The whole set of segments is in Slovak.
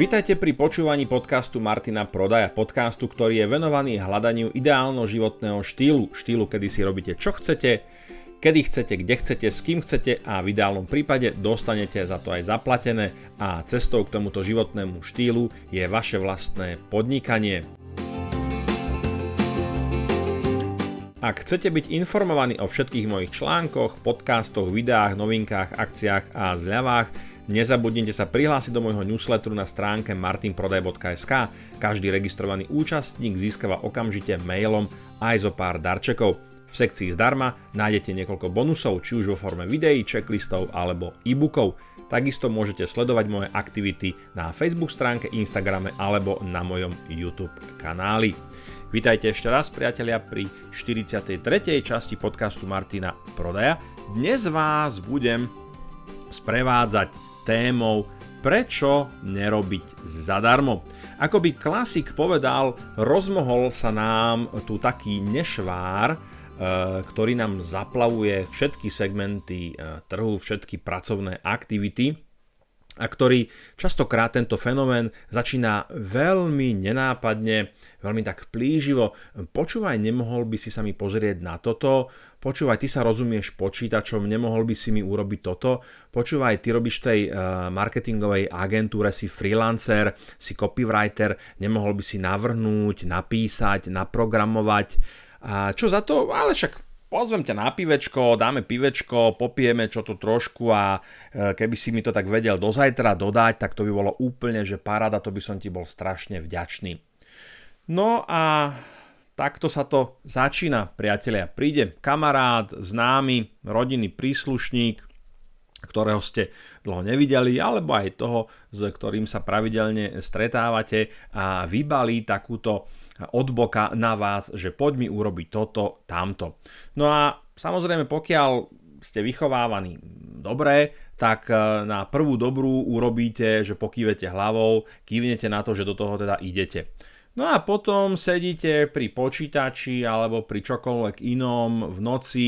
Vítajte pri počúvaní podcastu Martina Prodaja, podcastu, ktorý je venovaný hľadaniu ideálneho životného štýlu, štýlu, kedy si robíte čo chcete, kedy chcete, kde chcete, s kým chcete a v ideálnom prípade dostanete za to aj zaplatené a cestou k tomuto životnému štýlu je vaše vlastné podnikanie. Ak chcete byť informovaní o všetkých mojich článkoch, podcastoch, videách, novinkách, akciách a zľavách, nezabudnite sa prihlásiť do môjho newsletteru na stránke martinprodaj.sk. Každý registrovaný účastník získava okamžite mailom aj zo pár darčekov. V sekcii zdarma nájdete niekoľko bonusov, či už vo forme videí, checklistov alebo e-bookov. Takisto môžete sledovať moje aktivity na Facebook stránke, Instagrame alebo na mojom YouTube kanáli. Vítajte ešte raz priatelia pri 43. časti podcastu Martina Prodaja. Dnes vás budem sprevádzať témou Prečo nerobiť zadarmo? Ako by klasik povedal, rozmohol sa nám tu taký nešvár, e, ktorý nám zaplavuje všetky segmenty e, trhu, všetky pracovné aktivity a ktorý častokrát tento fenomén začína veľmi nenápadne, veľmi tak plíživo. Počúvaj, nemohol by si sa mi pozrieť na toto, počúvaj, ty sa rozumieš počítačom, nemohol by si mi urobiť toto, počúvaj, ty robíš v tej uh, marketingovej agentúre, si freelancer, si copywriter, nemohol by si navrhnúť, napísať, naprogramovať. A čo za to? Ale však pozvem ťa na pivečko, dáme pivečko, popijeme čo tu trošku a e, keby si mi to tak vedel do zajtra dodať, tak to by bolo úplne, že paráda, to by som ti bol strašne vďačný. No a takto sa to začína, priatelia. Príde kamarát, známy, rodinný príslušník, ktorého ste dlho nevideli, alebo aj toho, s ktorým sa pravidelne stretávate a vybalí takúto odboka na vás, že poď mi urobiť toto, tamto. No a samozrejme, pokiaľ ste vychovávaní dobre, tak e, na prvú dobrú urobíte, že pokývete hlavou, kývnete na to, že do toho teda idete. No a potom sedíte pri počítači alebo pri čokoľvek inom v noci,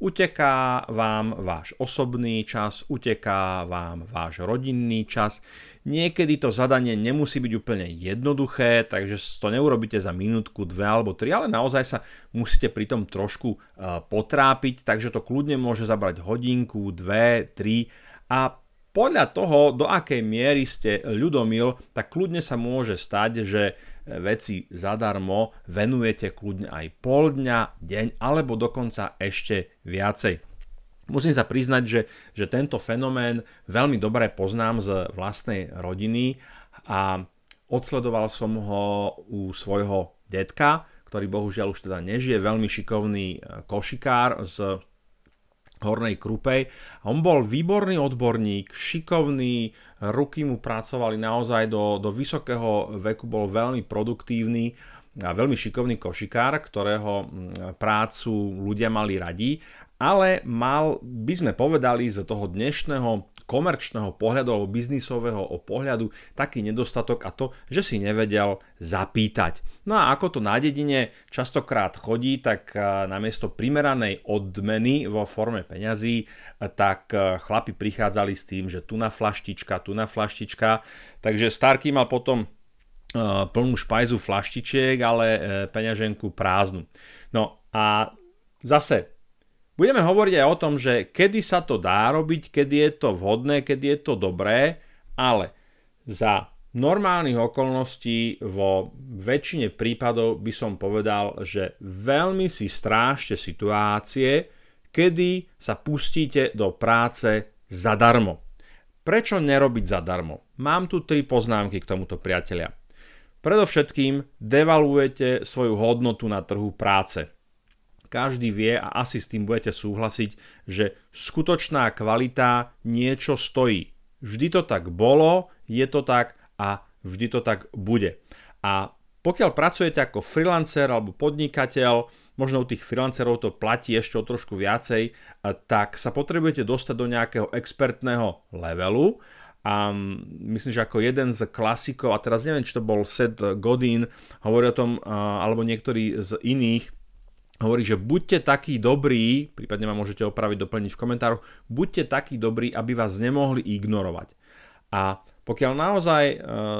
Uteká vám váš osobný čas, uteká vám váš rodinný čas. Niekedy to zadanie nemusí byť úplne jednoduché, takže to neurobíte za minútku, dve alebo tri, ale naozaj sa musíte pri tom trošku e, potrápiť, takže to kľudne môže zabrať hodinku, dve, tri a podľa toho, do akej miery ste ľudomil, tak kľudne sa môže stať, že veci zadarmo venujete kľudne aj pol dňa, deň alebo dokonca ešte viacej. Musím sa priznať, že, že tento fenomén veľmi dobre poznám z vlastnej rodiny a odsledoval som ho u svojho detka, ktorý bohužiaľ už teda nežije, veľmi šikovný košikár z Hornej Krupej. On bol výborný odborník, šikovný, ruky mu pracovali naozaj do, do vysokého veku, bol veľmi produktívny a veľmi šikovný košikár, ktorého prácu ľudia mali radi, ale mal, by sme povedali, z toho dnešného komerčného pohľadu alebo biznisového pohľadu taký nedostatok a to, že si nevedel zapýtať. No a ako to na dedine častokrát chodí, tak namiesto primeranej odmeny vo forme peňazí, tak chlapi prichádzali s tým, že tu na flaštička, tu na flaštička. Takže Starky mal potom plnú špajzu flaštičiek, ale peňaženku prázdnu. No a zase Budeme hovoriť aj o tom, že kedy sa to dá robiť, kedy je to vhodné, kedy je to dobré, ale za normálnych okolností vo väčšine prípadov by som povedal, že veľmi si strážte situácie, kedy sa pustíte do práce zadarmo. Prečo nerobiť zadarmo? Mám tu tri poznámky k tomuto priatelia. Predovšetkým devaluujete svoju hodnotu na trhu práce každý vie a asi s tým budete súhlasiť, že skutočná kvalita niečo stojí. Vždy to tak bolo, je to tak a vždy to tak bude. A pokiaľ pracujete ako freelancer alebo podnikateľ, možno u tých freelancerov to platí ešte o trošku viacej, tak sa potrebujete dostať do nejakého expertného levelu a myslím, že ako jeden z klasikov, a teraz neviem, či to bol Seth Godin, hovorí o tom, alebo niektorí z iných, hovorí, že buďte takí dobrí, prípadne ma môžete opraviť, doplniť v komentároch, buďte takí dobrí, aby vás nemohli ignorovať. A Pokiaľ naozaj e,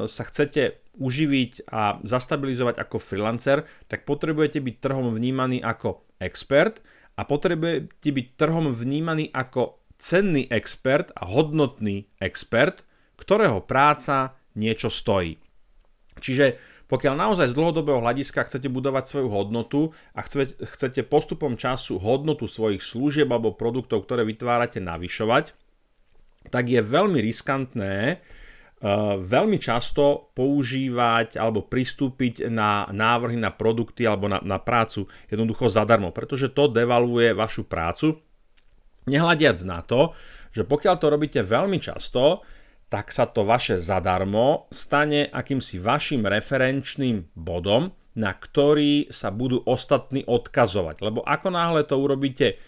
sa chcete uživiť a zastabilizovať ako freelancer, tak potrebujete byť trhom vnímaný ako expert a potrebujete byť trhom vnímaný ako cenný expert a hodnotný expert, ktorého práca niečo stojí. Čiže pokiaľ naozaj z dlhodobého hľadiska chcete budovať svoju hodnotu a chcete postupom času hodnotu svojich služieb alebo produktov, ktoré vytvárate, navyšovať, tak je veľmi riskantné Eh, veľmi často používať alebo pristúpiť na návrhy na produkty alebo na, na prácu jednoducho zadarmo, pretože to devaluje vašu prácu. Nehľadiac na to, že pokiaľ to robíte veľmi často, tak sa to vaše zadarmo stane akýmsi vašim referenčným bodom, na ktorý sa budú ostatní odkazovať. Lebo ako náhle to urobíte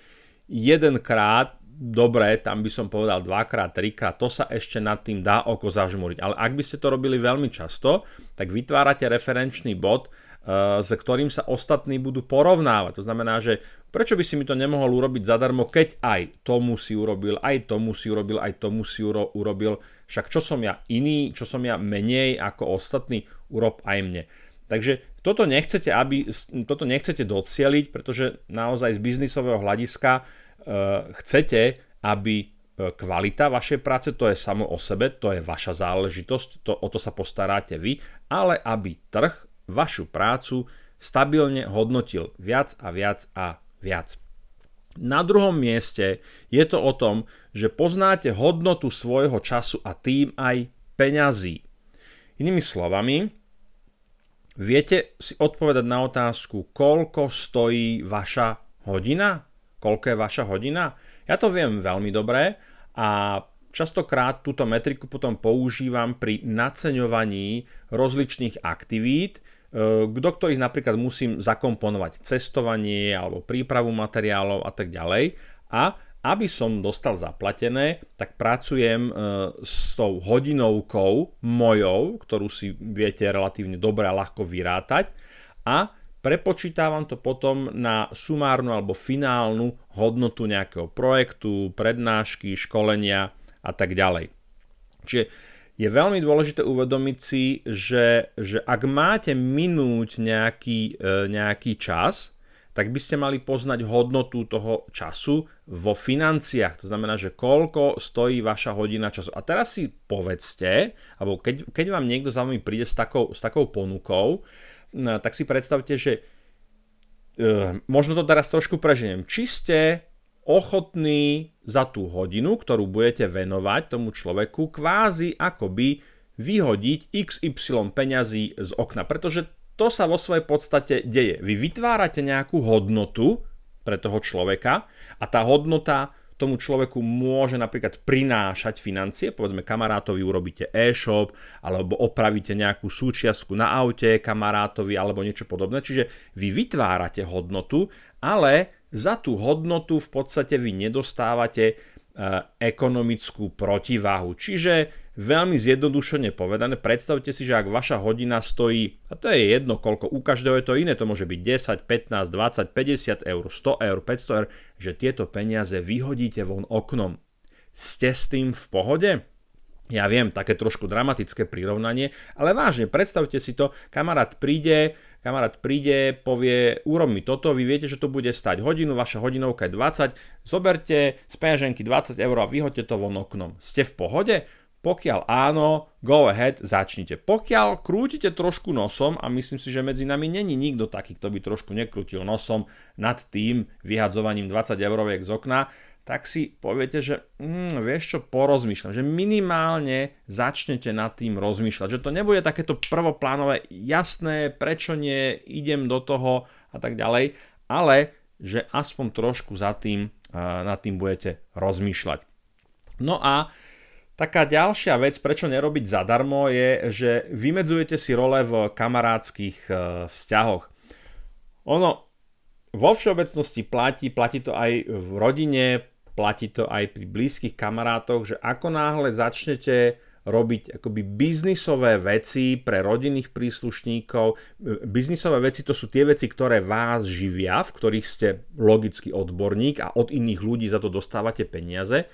jedenkrát, dobre, tam by som povedal dvakrát, trikrát, to sa ešte nad tým dá oko zažmúriť. Ale ak by ste to robili veľmi často, tak vytvárate referenčný bod, uh, s ktorým sa ostatní budú porovnávať. To znamená, že prečo by si mi to nemohol urobiť zadarmo, keď aj tomu si urobil, aj tomu si urobil, aj tomu si uro- urobil. Však čo som ja iný, čo som ja menej ako ostatní, urob aj mne. Takže toto nechcete, aby, toto nechcete docieliť, pretože naozaj z biznisového hľadiska Eh, chcete, aby eh, kvalita vašej práce, to je samo o sebe, to je vaša záležitosť, to, o to sa postaráte vy, ale aby trh vašu prácu stabilne hodnotil viac a viac a viac. Na druhom mieste je to o tom, že poznáte hodnotu svojho času a tým aj peňazí. Inými slovami, viete si odpovedať na otázku, koľko stojí vaša hodina? Koľko je vaša hodina? Ja to viem veľmi dobre a častokrát túto metriku potom používam pri naceňovaní rozličných aktivít, e, do ktorých napríklad musím zakomponovať cestovanie alebo prípravu materiálov a tak ďalej. A aby som dostal zaplatené, tak pracujem e, s tou hodinovkou mojou, ktorú si viete relatívne dobre a ľahko vyrátať a prepočítavam to potom na sumárnu alebo finálnu hodnotu nejakého projektu, prednášky, školenia a tak ďalej. Čiže je veľmi dôležité uvedomiť si, že, že ak máte minúť nejaký, e, nejaký čas, tak by ste mali poznať hodnotu toho času vo financiách. To znamená, že koľko stojí vaša hodina času. A teraz si povedzte, alebo keď, keď vám niekto za vami príde s takou, s takou ponukou, tak si predstavte, že e, možno to teraz trošku preženiem. Či ste ochotní za tú hodinu, ktorú budete venovať tomu človeku, kvázi akoby vyhodiť XY peňazí z okna. Pretože to sa vo svojej podstate deje. Vy vytvárate nejakú hodnotu pre toho človeka a tá hodnota tomu človeku môže napríklad prinášať financie, povedzme kamarátovi urobíte e-shop, alebo opravíte nejakú súčiastku na aute kamarátovi, alebo niečo podobné. Čiže vy vytvárate hodnotu, ale za tú hodnotu v podstate vy nedostávate e, ekonomickú protiváhu. Čiže Veľmi zjednodušene povedané, predstavte si, že ak vaša hodina stojí, a to je jedno koľko, u každého je to iné, to môže byť 10, 15, 20, 50 eur, 100 eur, 500 eur, že tieto peniaze vyhodíte von oknom. Ste s tým v pohode? Ja viem, také trošku dramatické prirovnanie, ale vážne, predstavte si to, kamarát príde, kamarát príde, povie, urob mi toto, vy viete, že to bude stať hodinu, vaša hodinovka je 20, zoberte z peňaženky 20 eur a vyhoďte to von oknom. Ste v pohode? Pokiaľ áno, go ahead, začnite. Pokiaľ krútite trošku nosom, a myslím si, že medzi nami není nikto taký, kto by trošku nekrútil nosom nad tým vyhadzovaním 20 euroviek z okna, tak si poviete, že mm, vieš čo, porozmýšľam, že minimálne začnete nad tým rozmýšľať, že to nebude takéto prvoplánové, jasné, prečo nie, idem do toho a tak ďalej, ale že aspoň trošku za tým, uh, nad tým budete rozmýšľať. No a Taká ďalšia vec, prečo nerobiť zadarmo, je, že vymedzujete si role v kamarádskych e, vzťahoch. Ono vo všeobecnosti platí, platí to aj v rodine, platí to aj pri blízkych kamarátoch, že ako náhle začnete robiť akoby biznisové veci pre rodinných príslušníkov. E, biznisové veci to sú tie veci, ktoré vás živia, v ktorých ste logicky odborník a od iných ľudí za to dostávate peniaze.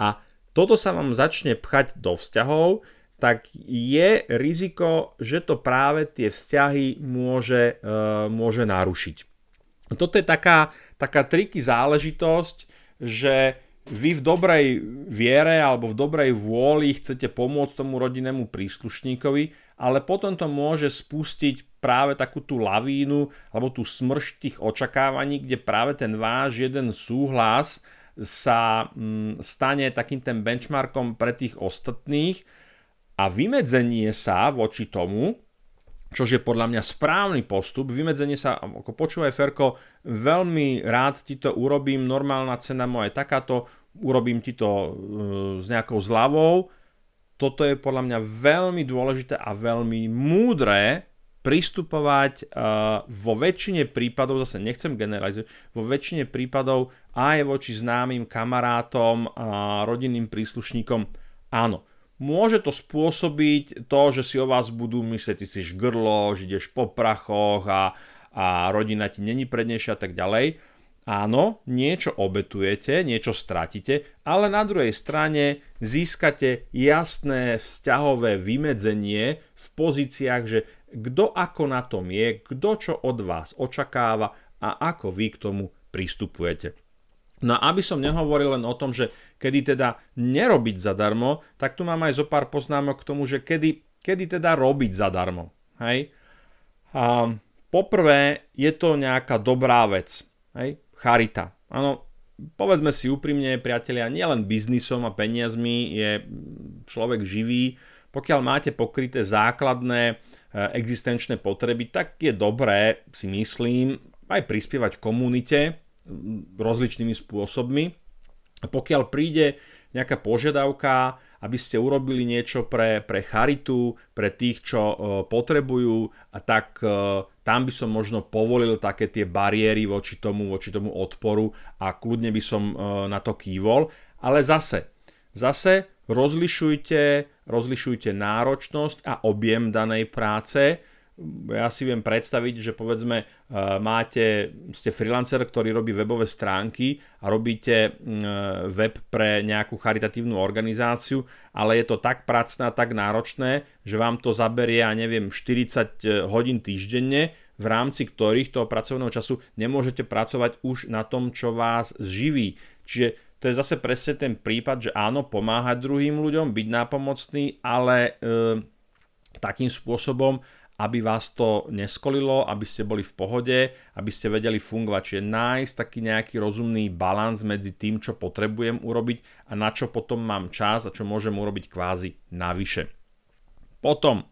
A toto sa vám začne pchať do vzťahov, tak je riziko, že to práve tie vzťahy môže, uh, môže narušiť. Toto je taká, taká triky záležitosť, že vy v dobrej viere alebo v dobrej vôli chcete pomôcť tomu rodinnému príslušníkovi, ale potom to môže spustiť práve takú tú lavínu alebo tú smršť tých očakávaní, kde práve ten váš jeden súhlas sa mm, stane takým ten benchmarkom pre tých ostatných a vymedzenie sa voči tomu, čo je podľa mňa správny postup, vymedzenie sa, ako počúvaj Ferko, veľmi rád ti to urobím, normálna cena moja je takáto, urobím ti to uh, s nejakou zľavou. Toto je podľa mňa veľmi dôležité a veľmi múdre pristupovať uh, vo väčšine prípadov, zase nechcem generalizovať, vo väčšine prípadov aj voči známym kamarátom a rodinným príslušníkom. Áno, Môže to spôsobiť to, že si o vás budú myslieť, ty si žgrlo, že ideš po prachoch a, a rodina ti není prednejšia a tak ďalej. Áno, niečo obetujete, niečo stratíte, ale na druhej strane získate jasné vzťahové vymedzenie v pozíciách, že kto ako na tom je, kto čo od vás očakáva a ako vy k tomu pristupujete. No a aby som nehovoril len o tom, že kedy teda nerobiť zadarmo, tak tu mám aj zo pár poznámok k tomu, že kedy, kedy teda robiť zadarmo. Hej? A poprvé je to nejaká dobrá vec. Hej? Charita. Áno, povedzme si úprimne, priatelia, nielen biznisom a peniazmi je človek živý. Pokiaľ máte pokryté základné e, existenčné potreby, tak je dobré, si myslím, aj prispievať komunite, rozličnými spôsobmi. Pokiaľ príde nejaká požiadavka, aby ste urobili niečo pre, pre charitu, pre tých, čo uh, potrebujú, a tak uh, tam by som možno povolil také tie bariéry voči tomu, voči tomu odporu a kľudne by som uh, na to kývol. Ale zase, zase rozlišujte, rozlišujte náročnosť a objem danej práce ja si viem predstaviť, že povedzme eh, máte, ste freelancer, ktorý robí webové stránky a robíte eh, web pre nejakú charitatívnu organizáciu, ale je to tak pracné a tak náročné, že vám to zaberie, ja neviem, 40 eh, hodín týždenne, v rámci ktorých toho pracovného času nemôžete pracovať už na tom, čo vás živí. Čiže to je zase presne ten prípad, že áno, pomáhať druhým ľuďom, byť nápomocný, ale e, takým spôsobom, aby vás to neskolilo, aby ste boli v pohode, aby ste vedeli fungovať. Čiže nájsť taký nejaký rozumný balans medzi tým, čo potrebujem urobiť a na čo potom mám čas a čo môžem urobiť kvázi navyše. Potom,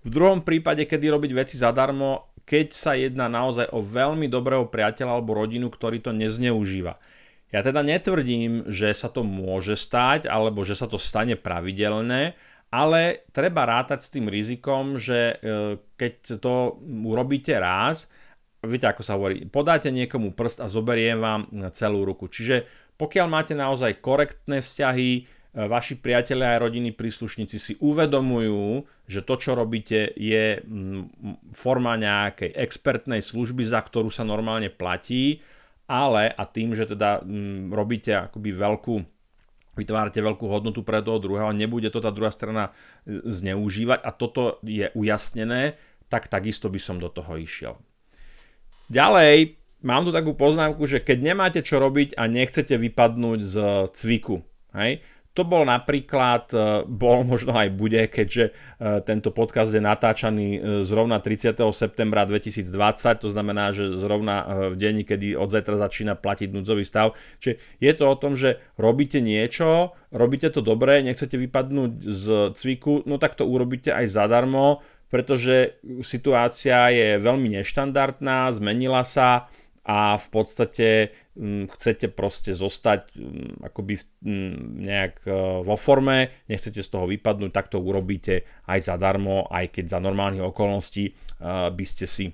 v druhom prípade, kedy robiť veci zadarmo, keď sa jedná naozaj o veľmi dobrého priateľa alebo rodinu, ktorý to nezneužíva. Ja teda netvrdím, že sa to môže stať, alebo že sa to stane pravidelne, ale treba rátať s tým rizikom, že e, keď to urobíte raz, viete ako sa hovorí, podáte niekomu prst a zoberie vám celú ruku. Čiže pokiaľ máte naozaj korektné vzťahy, e, vaši priatelia a rodiny príslušníci si uvedomujú, že to, čo robíte, je forma nejakej expertnej služby, za ktorú sa normálne platí, ale a tým, že teda robíte akoby veľkú vytvárate veľkú hodnotu pre toho druhého nebude to tá druhá strana e, zneužívať a toto je ujasnené, tak takisto by som do toho išiel. Ďalej, mám tu takú poznámku, že keď nemáte čo robiť a nechcete vypadnúť z cviku, hej, to bol napríklad, e, bol možno aj bude, keďže e, tento podcast je natáčaný e, zrovna 30. septembra 2020, to znamená, že zrovna v deň, kedy od zajtra začína platiť núdzový stav. Čiže je to o tom, že robíte niečo, robíte to dobre, nechcete vypadnúť z cviku, no tak to urobíte aj zadarmo, pretože situácia je veľmi neštandardná, zmenila sa, a v podstate mm, chcete proste zostať mm, akoby mm, nejak e, vo forme, nechcete z toho vypadnúť, tak to urobíte aj zadarmo, aj keď za normálnych okolností e, by ste si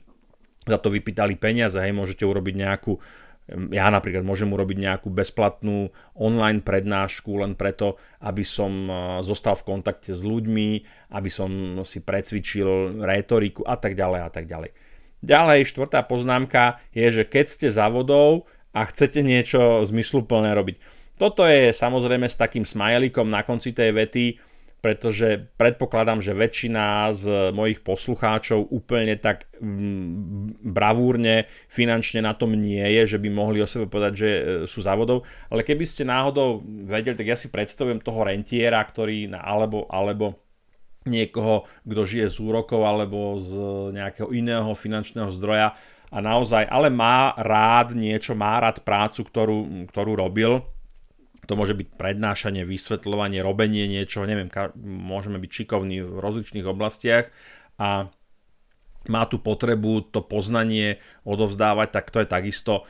za to vypýtali peniaze, hej, môžete urobiť nejakú ja napríklad môžem urobiť nejakú bezplatnú online prednášku len preto, aby som e, zostal v kontakte s ľuďmi, aby som si precvičil rétoriku a tak ďalej a tak ďalej. Ďalej, štvrtá poznámka je, že keď ste za vodou a chcete niečo zmysluplné robiť. Toto je samozrejme s takým smajlikom na konci tej vety. pretože predpokladám, že väčšina z mojich poslucháčov úplne tak mm, bravúrne finančne na tom nie je, že by mohli o sebe povedať, že e, sú závodov, ale keby ste náhodou vedeli, tak ja si predstavujem toho rentiera, ktorý na, alebo, alebo niekoho, kto žije z úrokov alebo z nejakého iného finančného zdroja a naozaj, ale má rád niečo, má rád prácu, ktorú, ktorú robil, to môže byť prednášanie, vysvetľovanie, robenie niečo, neviem, môžeme byť šikovní v rozličných oblastiach a má tu potrebu to poznanie odovzdávať, tak to je takisto e,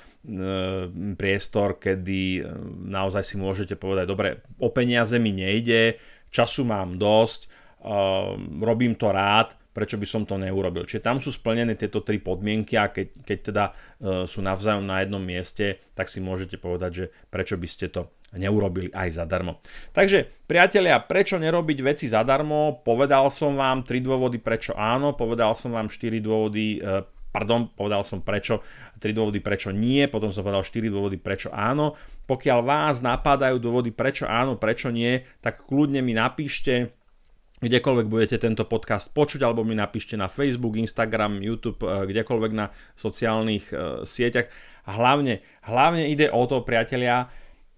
priestor, kedy e, naozaj si môžete povedať, dobre, o peniaze mi nejde, času mám dosť, robím to rád, prečo by som to neurobil. Čiže tam sú splnené tieto tri podmienky a keď, keď teda sú navzájom na jednom mieste, tak si môžete povedať, že prečo by ste to neurobili aj zadarmo. Takže priatelia, prečo nerobiť veci zadarmo? Povedal som vám 3 dôvody, prečo áno, povedal som vám 4 dôvody, e, pardon, povedal som prečo, 3 dôvody, prečo nie, potom som povedal 4 dôvody, prečo áno. Pokiaľ vás napadajú dôvody, prečo áno, prečo nie, tak kľudne mi napíšte, kdekoľvek budete tento podcast počuť, alebo mi napíšte na Facebook, Instagram, YouTube, e, kdekoľvek na sociálnych e, sieťach. A hlavne, hlavne ide o to, priatelia,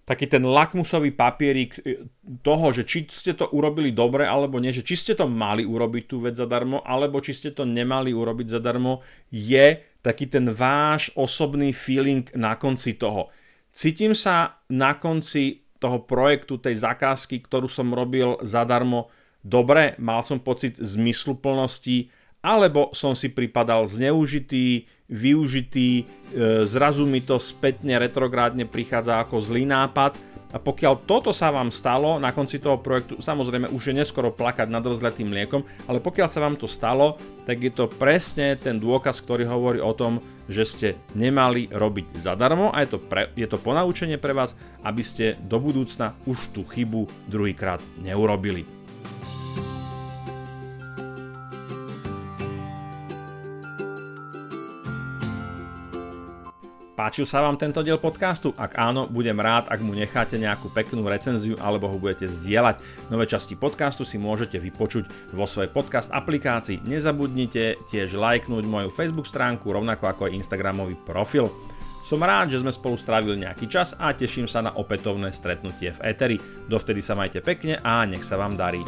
taký ten lakmusový papierik e, toho, že či ste to urobili dobre alebo nie, že či ste to mali urobiť tú vec zadarmo, alebo či ste to nemali urobiť zadarmo, je taký ten váš osobný feeling na konci toho. Cítim sa na konci toho projektu, tej zakázky, ktorú som robil zadarmo, dobre, mal som pocit zmysluplnosti, alebo som si pripadal zneužitý, využitý, e, zrazu mi to spätne retrográdne prichádza ako zlý nápad a pokiaľ toto sa vám stalo na konci toho projektu, samozrejme už je neskoro plakať nad rozletým mliekom, ale pokiaľ sa vám to stalo, tak je to presne ten dôkaz, ktorý hovorí o tom, že ste nemali robiť zadarmo a je to, pre, je to ponaučenie pre vás, aby ste do budúcna už tú chybu druhýkrát neurobili. Páčil sa vám tento diel podcastu? Ak áno, budem rád, ak mu necháte nejakú peknú recenziu alebo ho budete zdieľať. Nové časti podcastu si môžete vypočuť vo svojej podcast aplikácii. Nezabudnite tiež lajknúť moju Facebook stránku, rovnako ako aj Instagramový profil. Som rád, že sme spolu strávili nejaký čas a teším sa na opätovné stretnutie v Eteri. Dovtedy sa majte pekne a nech sa vám darí.